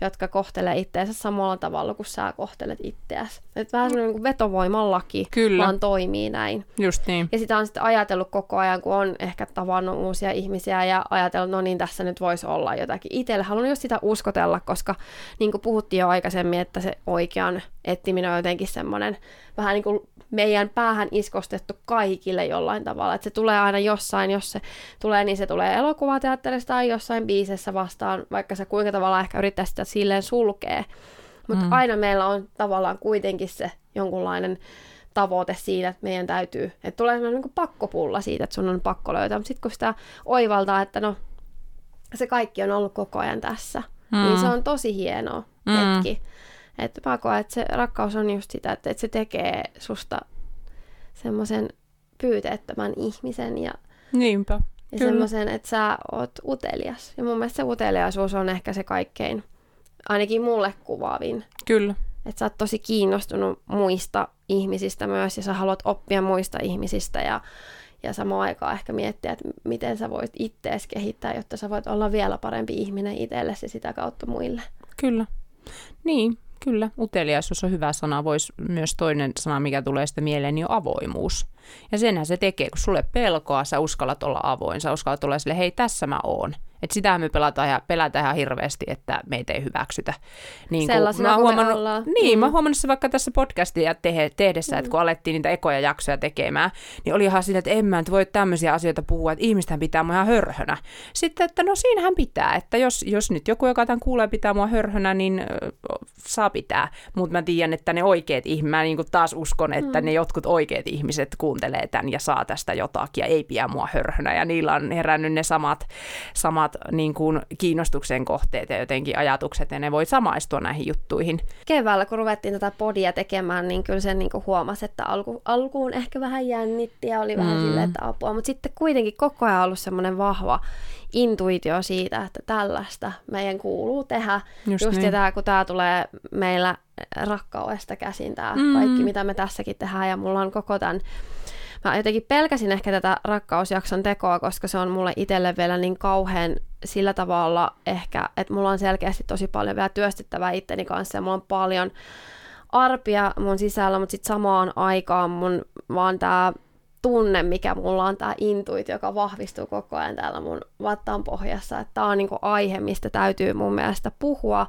jotka kohtelee itseänsä samalla tavalla kuin sä kohtelet itseäsi. Että vähän semmoinen niin vetovoiman laki
Kyllä.
vaan toimii näin.
Just niin.
Ja sitä on sitten ajatellut koko ajan, kun on ehkä tavannut uusia ihmisiä ja ajatellut, no niin, tässä nyt voisi olla jotakin. Itselle haluan just sitä uskotella, koska niin kuin puhuttiin jo aikaisemmin, että se oikean etsiminen on jotenkin semmoinen vähän niin kuin meidän päähän iskostettu kaikille jollain tavalla. Että se tulee aina jossain, jos se tulee, niin se tulee elokuvateatterista tai jossain biisessä vastaan, vaikka se kuinka tavallaan ehkä yrittää sitä silleen sulkee. Mutta mm. aina meillä on tavallaan kuitenkin se jonkunlainen tavoite siitä, että meidän täytyy, että tulee semmoinen niin pakkopulla siitä, että sun on pakko löytää, mutta sitten kun sitä oivaltaa, että no se kaikki on ollut koko ajan tässä, mm. niin se on tosi hieno mm. hetki. Että mä koen, että se rakkaus on just sitä, että, että se tekee susta semmoisen pyyteettömän ihmisen ja,
Niinpä.
ja semmoisen, että sä oot utelias. Ja mun mielestä se uteliaisuus on ehkä se kaikkein, ainakin mulle kuvaavin.
Kyllä.
Että sä oot tosi kiinnostunut muista ihmisistä myös ja sä haluat oppia muista ihmisistä ja, ja samaan aikaan ehkä miettiä, että miten sä voit ittees kehittää, jotta sä voit olla vielä parempi ihminen itsellesi ja sitä kautta muille.
Kyllä. Niin, Kyllä, uteliaisuus on hyvä sana. Voisi myös toinen sana, mikä tulee sitä mieleen, niin on avoimuus. Ja senhän se tekee, kun sulle pelkoa, sä uskallat olla avoin, sä uskallat olla sille, hei tässä mä oon. Että sitähän me pelataan ja pelätään ihan hirveästi, että meitä ei hyväksytä.
Niin Sellaisena mä huomannut, ollaan.
Niin, mm. mä huomannut se vaikka tässä podcastia te- tehdessä, mm. että kun alettiin niitä ekoja jaksoja tekemään, niin oli ihan siinä, että en mä nyt voi tämmöisiä asioita puhua, että ihmistähän pitää mua ihan hörhönä. Sitten, että no siinähän pitää, että jos, jos nyt joku, joka tämän kuulee, pitää mua hörhönä, niin saa pitää. Mutta mä tiedän, että ne oikeat ihmiset, mä niin taas uskon, että mm. ne jotkut oikeat ihmiset kuuntelee tämän ja saa tästä jotakin ja ei pidä mua hörhönä. Ja niillä on herännyt ne samat, samat niin kuin kiinnostuksen kohteet ja jotenkin ajatukset ja ne voi samaistua näihin juttuihin.
Keväällä, kun ruvettiin tätä podia tekemään, niin kyllä sen niin huomasi, että alku, alkuun ehkä vähän jännitti ja oli vähän mm. silleen, että apua. Mutta sitten kuitenkin koko ajan ollut semmoinen vahva intuitio siitä, että tällaista meidän kuuluu tehdä. Just, Just niin. tämä, kun tämä tulee meillä rakkaudesta käsin, tämä mm. kaikki, mitä me tässäkin tehdään. Ja mulla on koko tämän mä jotenkin pelkäsin ehkä tätä rakkausjakson tekoa, koska se on mulle itselle vielä niin kauhean sillä tavalla ehkä, että mulla on selkeästi tosi paljon vielä työstettävää itteni kanssa ja mulla on paljon arpia mun sisällä, mutta sitten samaan aikaan mun vaan tämä tunne, mikä mulla on, tämä intuit, joka vahvistuu koko ajan täällä mun vattan pohjassa, että tämä on niinku aihe, mistä täytyy mun mielestä puhua.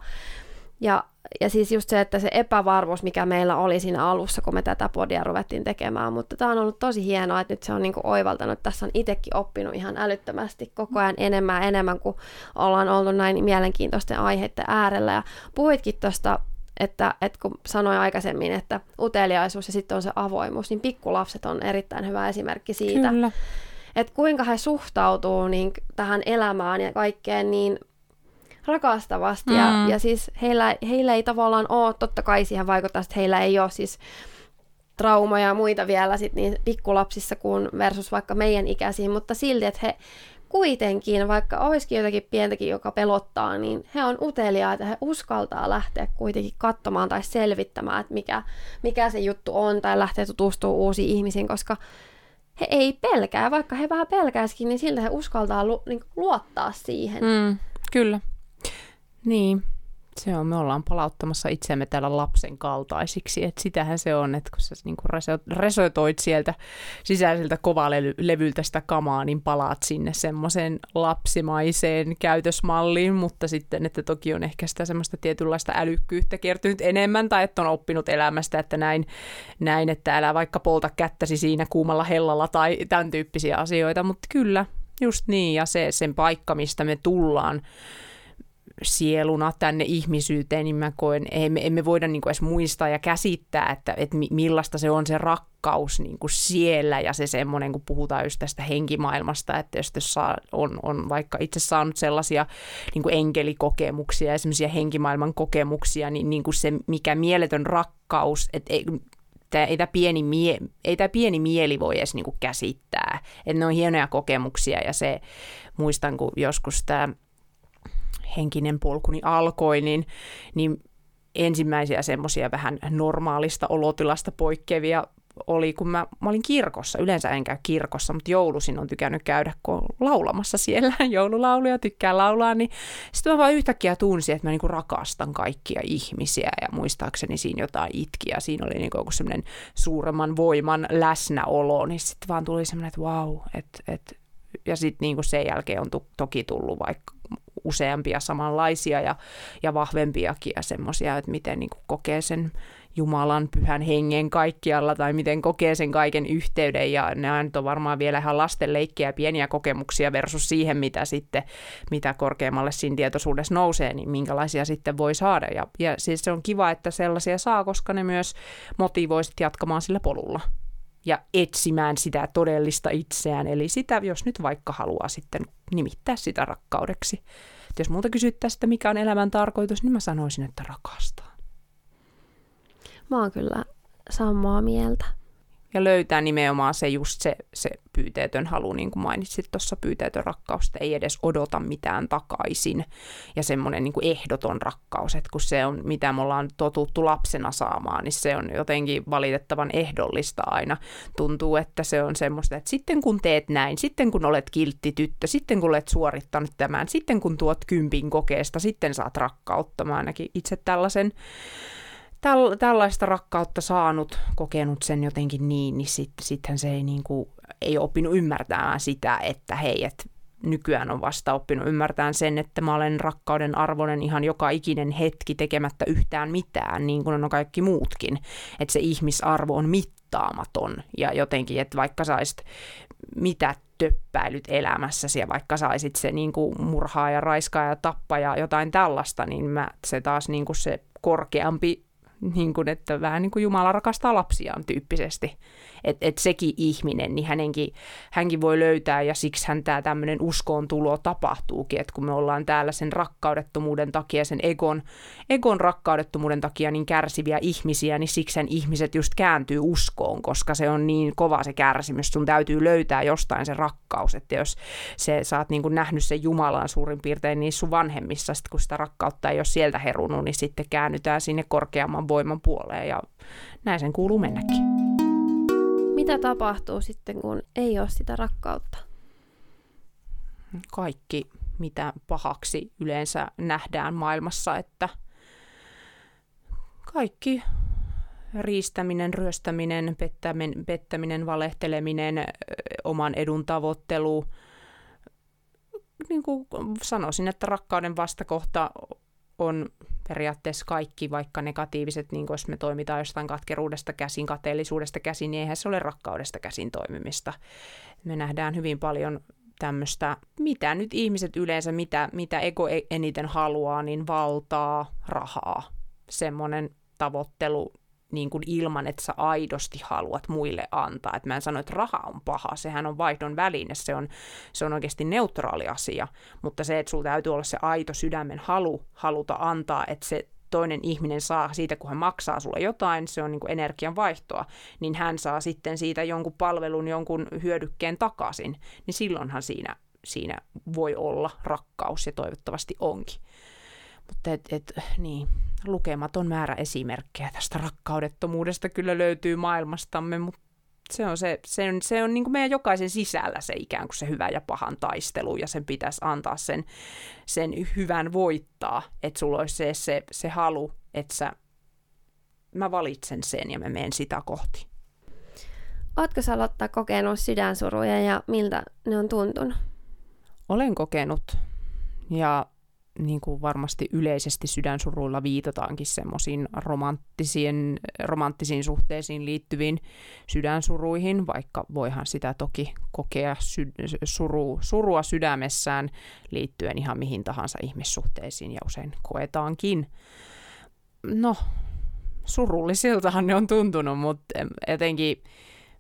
Ja, ja siis just se, että se epävarmuus, mikä meillä oli siinä alussa, kun me tätä podia ruvettiin tekemään, mutta tämä on ollut tosi hienoa, että nyt se on niinku oivaltanut, että tässä on itsekin oppinut ihan älyttömästi koko ajan enemmän ja enemmän, kun ollaan ollut näin mielenkiintoisten aiheiden äärellä. Ja puhuitkin tuosta että, että kun sanoin aikaisemmin, että uteliaisuus ja sitten on se avoimuus, niin pikkulapset on erittäin hyvä esimerkki siitä. Kyllä. Että kuinka he suhtautuu niin tähän elämään ja kaikkeen niin rakastavasti. Mm. Ja, ja siis heillä, heillä ei tavallaan ole, totta kai siihen vaikuttaa, että heillä ei ole siis traumaja ja muita vielä sit niin pikkulapsissa kuin versus vaikka meidän ikäisiin, mutta silti, että he kuitenkin, vaikka olisikin jotakin pientäkin, joka pelottaa, niin he on uteliaita, he uskaltaa lähteä kuitenkin katsomaan tai selvittämään, että mikä, mikä se juttu on, tai lähteä tutustumaan uusiin ihmisiin, koska he ei pelkää, vaikka he vähän pelkäisikin, niin siltä he uskaltaa lu, niin luottaa siihen.
Mm, kyllä. Niin, se on, me ollaan palauttamassa itseämme täällä lapsen kaltaisiksi, että sitähän se on, että kun sä niin resoitoit sieltä sisäiseltä kovalevyltä sitä kamaa, niin palaat sinne semmoiseen lapsimaiseen käytösmalliin, mutta sitten, että toki on ehkä sitä semmoista tietynlaista älykkyyttä kertynyt enemmän, tai että on oppinut elämästä, että näin, näin että älä vaikka polta kättäsi siinä kuumalla hellalla tai tämän tyyppisiä asioita, mutta kyllä, just niin, ja se sen paikka, mistä me tullaan, sieluna tänne ihmisyyteen, niin mä koen, emme, emme voida niin kuin edes muistaa ja käsittää, että, että millaista se on se rakkaus niin kuin siellä ja se semmoinen, kun puhutaan just tästä henkimaailmasta, että jos saa, on, on vaikka itse saanut sellaisia niin kuin enkelikokemuksia ja semmoisia henkimaailman kokemuksia, niin, niin kuin se mikä mieletön rakkaus, että ei, tämä, ei, tämä pieni mie, ei tämä pieni mieli voi edes niin kuin käsittää. Että ne on hienoja kokemuksia ja se, muistan kun joskus tämä henkinen polkuni alkoi, niin, niin ensimmäisiä semmoisia vähän normaalista olotilasta poikkeavia oli, kun mä, mä olin kirkossa, yleensä en käy kirkossa, mutta joulusin on tykännyt käydä, kun on laulamassa siellä. Joululauluja, tykkää laulaa, niin sitten mä vaan yhtäkkiä tunsin, että mä niinku rakastan kaikkia ihmisiä ja muistaakseni siinä jotain itkiä, siinä oli niinku joku semmoinen suuremman voiman läsnäolo, niin sitten vaan tuli semmoinen, että vau, wow, että et, ja sitten niinku sen jälkeen on to, toki tullut vaikka useampia samanlaisia ja, ja vahvempiakin ja semmoisia, että miten niin kuin kokee sen Jumalan pyhän hengen kaikkialla tai miten kokee sen kaiken yhteyden ja ne on varmaan vielä ihan lasten leikkejä pieniä kokemuksia versus siihen, mitä sitten, mitä korkeammalle siinä tietoisuudessa nousee, niin minkälaisia sitten voi saada. Ja, ja siis se on kiva, että sellaisia saa, koska ne myös motivoisit jatkamaan sillä polulla ja etsimään sitä todellista itseään, eli sitä, jos nyt vaikka haluaa sitten nimittää sitä rakkaudeksi. Et jos muuta kysyttäisiin, että mikä on elämän tarkoitus, niin mä sanoisin, että rakastaa.
Mä oon kyllä samaa mieltä
ja löytää nimenomaan se just se, se pyyteetön halu, niin kuin mainitsit tuossa pyyteetön rakkaus, että ei edes odota mitään takaisin ja semmoinen niin ehdoton rakkaus, että kun se on mitä me ollaan totuttu lapsena saamaan, niin se on jotenkin valitettavan ehdollista aina. Tuntuu, että se on semmoista, että sitten kun teet näin, sitten kun olet kiltti tyttö, sitten kun olet suorittanut tämän, sitten kun tuot kympin kokeesta, sitten saat rakkautta. Mä ainakin itse tällaisen täl, tällaista rakkautta saanut, kokenut sen jotenkin niin, niin sit se ei, niin kuin, ei oppinut ymmärtämään sitä, että hei, että nykyään on vasta oppinut ymmärtämään sen, että mä olen rakkauden arvoinen ihan joka ikinen hetki tekemättä yhtään mitään, niin kuin on kaikki muutkin. Että se ihmisarvo on mittaamaton ja jotenkin, että vaikka saisit mitä töppäilyt elämässäsi ja vaikka saisit se niin kuin murhaa ja raiskaa ja tappaa ja jotain tällaista, niin mä, se taas niin kuin se korkeampi niin kuin, että vähän niin kuin Jumala rakastaa lapsiaan tyyppisesti. Että et sekin ihminen, niin hänenkin, hänkin voi löytää ja siksi hän tämä tämmöinen uskoon tulo tapahtuukin, että kun me ollaan täällä sen rakkaudettomuuden takia, sen egon, egon rakkaudettomuuden takia niin kärsiviä ihmisiä, niin siksi sen ihmiset just kääntyy uskoon, koska se on niin kova se kärsimys, sun täytyy löytää jostain se rakkaus, että jos se, sä oot niin kuin nähnyt sen Jumalan suurin piirtein niin sun vanhemmissa, sit kun sitä rakkautta ei ole sieltä herunut, niin sitten käännytään sinne korkeamman voiman puoleen ja näin sen kuuluu mennäkin
mitä tapahtuu sitten, kun ei ole sitä rakkautta?
Kaikki, mitä pahaksi yleensä nähdään maailmassa, että kaikki riistäminen, ryöstäminen, pettäminen, pettäminen valehteleminen, oman edun tavoittelu. Niin kuin sanoisin, että rakkauden vastakohta on periaatteessa kaikki, vaikka negatiiviset, niin jos me toimitaan jostain katkeruudesta käsin, kateellisuudesta käsin, niin eihän se ole rakkaudesta käsin toimimista. Me nähdään hyvin paljon tämmöistä, mitä nyt ihmiset yleensä, mitä, mitä ego e- eniten haluaa, niin valtaa, rahaa, semmoinen tavoittelu niin kuin ilman, että sä aidosti haluat muille antaa. Et mä en sano, että raha on paha, sehän on vaihdon väline, se on, se on oikeasti neutraali asia, mutta se, että sulla täytyy olla se aito sydämen halu haluta antaa, että se toinen ihminen saa siitä, kun hän maksaa sulle jotain, se on niin kuin energian vaihtoa, niin hän saa sitten siitä jonkun palvelun, jonkun hyödykkeen takaisin, niin silloinhan siinä, siinä voi olla rakkaus ja toivottavasti onkin. Mutta et, et, niin, lukematon määrä esimerkkejä tästä rakkaudettomuudesta kyllä löytyy maailmastamme, mutta se on, se, se on, se on niin kuin meidän jokaisen sisällä se ikään kuin se hyvä ja pahan taistelu, ja sen pitäisi antaa sen, sen hyvän voittaa, että sulla olisi se, se, se halu, että sä, mä valitsen sen ja mä menen sitä kohti.
Oletko sä Lotta kokenut sydänsuruja ja miltä ne on tuntunut?
Olen kokenut ja niin kuin varmasti yleisesti sydänsuruilla viitataankin semmoisiin romanttisiin, romanttisiin suhteisiin liittyviin sydänsuruihin, vaikka voihan sitä toki kokea sy- suru, surua sydämessään liittyen ihan mihin tahansa ihmissuhteisiin ja usein koetaankin. No, surullisiltahan ne on tuntunut, mutta etenkin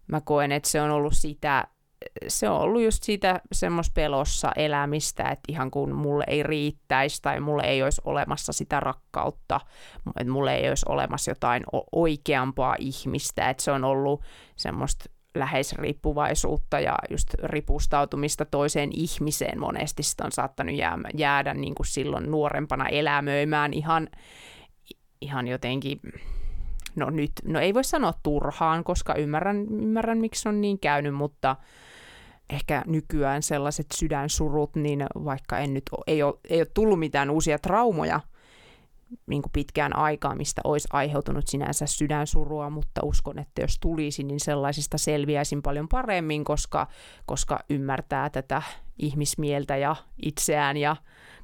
mä koen, että se on ollut sitä se on ollut just siitä semmoista pelossa elämistä, että ihan kun mulle ei riittäisi tai mulle ei olisi olemassa sitä rakkautta, että mulle ei olisi olemassa jotain oikeampaa ihmistä, että se on ollut semmoista läheisriippuvaisuutta ja just ripustautumista toiseen ihmiseen monesti. Sitä on saattanut jäädä, jäädä niin kuin silloin nuorempana elämöimään ihan, ihan jotenkin no nyt, no ei voi sanoa turhaan, koska ymmärrän, ymmärrän miksi on niin käynyt, mutta ehkä nykyään sellaiset sydänsurut, niin vaikka en nyt, ei ole, ei ole tullut mitään uusia traumoja niin kuin pitkään aikaa, mistä olisi aiheutunut sinänsä sydänsurua, mutta uskon, että jos tulisi, niin sellaisista selviäisin paljon paremmin, koska, koska ymmärtää tätä ihmismieltä ja itseään ja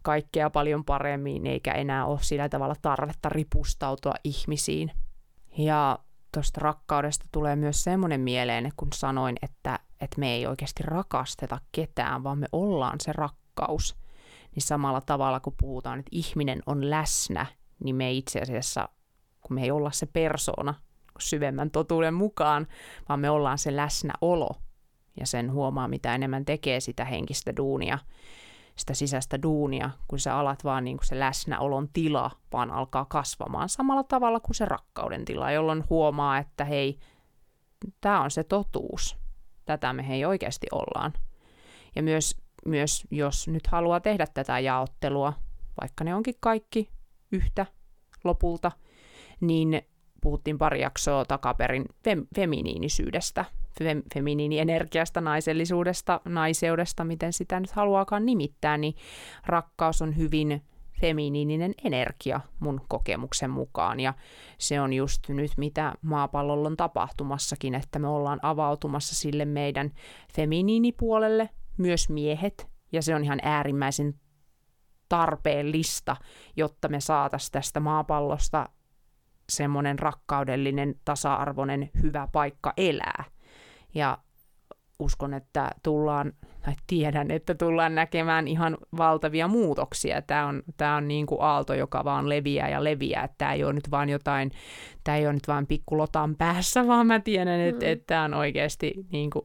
kaikkea paljon paremmin, eikä enää ole sillä tavalla tarvetta ripustautua ihmisiin. Ja tuosta rakkaudesta tulee myös semmoinen mieleen, kun sanoin, että, että me ei oikeasti rakasteta ketään, vaan me ollaan se rakkaus. Niin samalla tavalla, kun puhutaan, että ihminen on läsnä, niin me itse asiassa, kun me ei olla se persona syvemmän totuuden mukaan, vaan me ollaan se läsnäolo. Ja sen huomaa, mitä enemmän tekee sitä henkistä duunia, sitä sisäistä duunia, kun sä alat vaan niin kuin se läsnäolon tila vaan alkaa kasvamaan samalla tavalla kuin se rakkauden tila, jolloin huomaa, että hei, tämä on se totuus. Tätä me hei oikeasti ollaan. Ja myös, myös jos nyt haluaa tehdä tätä jaottelua, vaikka ne onkin kaikki yhtä lopulta, niin puhuttiin pari jaksoa takaperin fem- feminiinisyydestä, fem- feminiinienergiasta, naisellisuudesta, naiseudesta, miten sitä nyt haluaakaan nimittää, niin rakkaus on hyvin feminiininen energia mun kokemuksen mukaan. Ja se on just nyt, mitä maapallolla on tapahtumassakin, että me ollaan avautumassa sille meidän feminiinipuolelle, myös miehet, ja se on ihan äärimmäisen tarpeellista, jotta me saataisiin tästä maapallosta semmoinen rakkaudellinen, tasa-arvoinen, hyvä paikka elää. Ja uskon, että tullaan, tai tiedän, että tullaan näkemään ihan valtavia muutoksia. Tämä on, tämä on niin kuin aalto, joka vaan leviää ja leviää. Tämä ei ole nyt vaan jotain, tämä ei ole nyt vaan pikkulotan päässä, vaan mä tiedän, että, mm. että tämä on oikeasti niin kuin,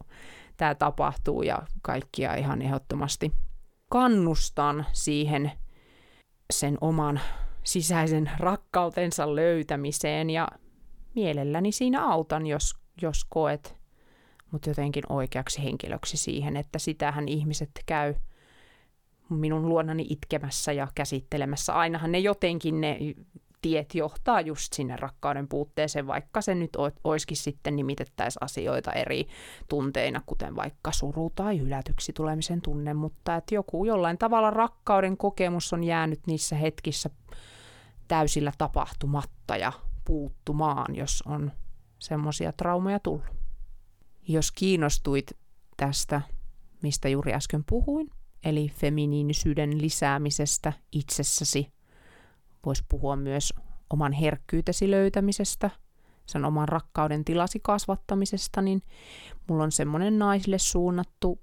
tämä tapahtuu ja kaikkia ihan ehdottomasti kannustan siihen sen oman sisäisen rakkautensa löytämiseen ja mielelläni siinä autan, jos, jos koet mut jotenkin oikeaksi henkilöksi siihen, että sitähän ihmiset käy minun luonani itkemässä ja käsittelemässä. Ainahan ne jotenkin ne tiet johtaa just sinne rakkauden puutteeseen, vaikka se nyt olisikin sitten nimitettäisiin asioita eri tunteina, kuten vaikka suru tai hylätyksi tulemisen tunne, mutta että joku jollain tavalla rakkauden kokemus on jäänyt niissä hetkissä täysillä tapahtumatta ja puuttumaan, jos on semmoisia traumoja tullut. Jos kiinnostuit tästä, mistä juuri äsken puhuin, eli feminiinisyyden lisäämisestä itsessäsi Voisi puhua myös oman herkkyytesi löytämisestä, sen oman rakkauden tilasi kasvattamisesta, niin mulla on semmoinen naisille suunnattu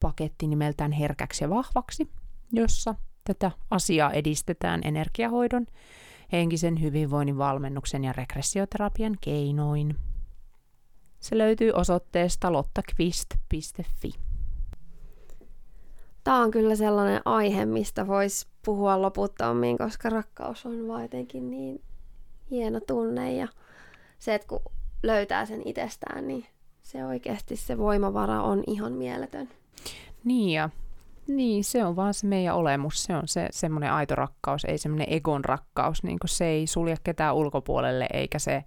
paketti nimeltään Herkäksi ja vahvaksi, jossa tätä asiaa edistetään energiahoidon, henkisen hyvinvoinnin valmennuksen ja regressioterapian keinoin. Se löytyy osoitteesta lottakvist.fi.
Tämä on kyllä sellainen aihe, mistä voisi puhua loputtomiin, koska rakkaus on vaan jotenkin niin hieno tunne ja se, että kun löytää sen itsestään, niin se oikeasti se voimavara on ihan mieletön.
Niin ja niin, se on vaan se meidän olemus. Se on se semmoinen aito rakkaus, ei semmoinen egon rakkaus. Niin se ei sulje ketään ulkopuolelle, eikä se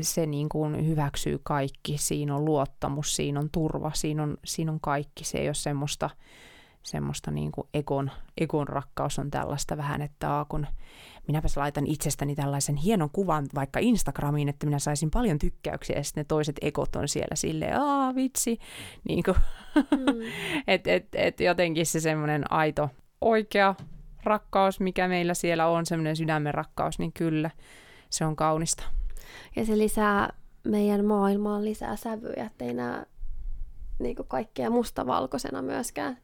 se niin kuin hyväksyy kaikki, siinä on luottamus, siinä on turva, siinä on, siinä on kaikki, se ei ole semmoista, semmoista niin kuin egon, egon rakkaus on tällaista vähän, että aa, kun minäpäs laitan itsestäni tällaisen hienon kuvan vaikka Instagramiin, että minä saisin paljon tykkäyksiä ja sitten ne toiset egot on siellä silleen, aa vitsi, niin kuin, mm. että et, et jotenkin se semmoinen aito, oikea rakkaus, mikä meillä siellä on, semmoinen sydämen rakkaus, niin kyllä se on kaunista
ja se lisää meidän maailmaan lisää sävyjä, ettei näe niin kaikkea mustavalkoisena myöskään.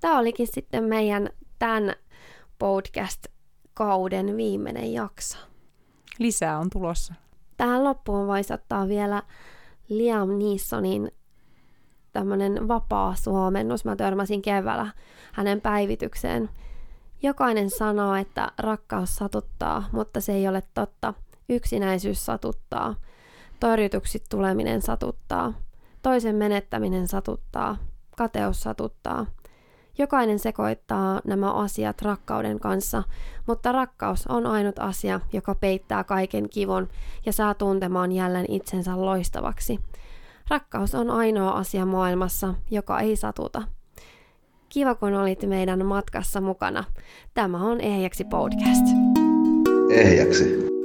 Tämä olikin sitten meidän tämän podcast-kauden viimeinen jakso.
Lisää on tulossa.
Tähän loppuun voisi ottaa vielä Liam Neesonin tämmöinen vapaa suomennus. Mä törmäsin keväällä hänen päivitykseen. Jokainen sanoo, että rakkaus satuttaa, mutta se ei ole totta – Yksinäisyys satuttaa. Torjutuksi tuleminen satuttaa. Toisen menettäminen satuttaa. Kateus satuttaa. Jokainen sekoittaa nämä asiat rakkauden kanssa, mutta rakkaus on ainut asia, joka peittää kaiken kivon ja saa tuntemaan jälleen itsensä loistavaksi. Rakkaus on ainoa asia maailmassa, joka ei satuta. Kiva, kun olit meidän matkassa mukana. Tämä on Ehjäksi podcast.
Ehjäksi.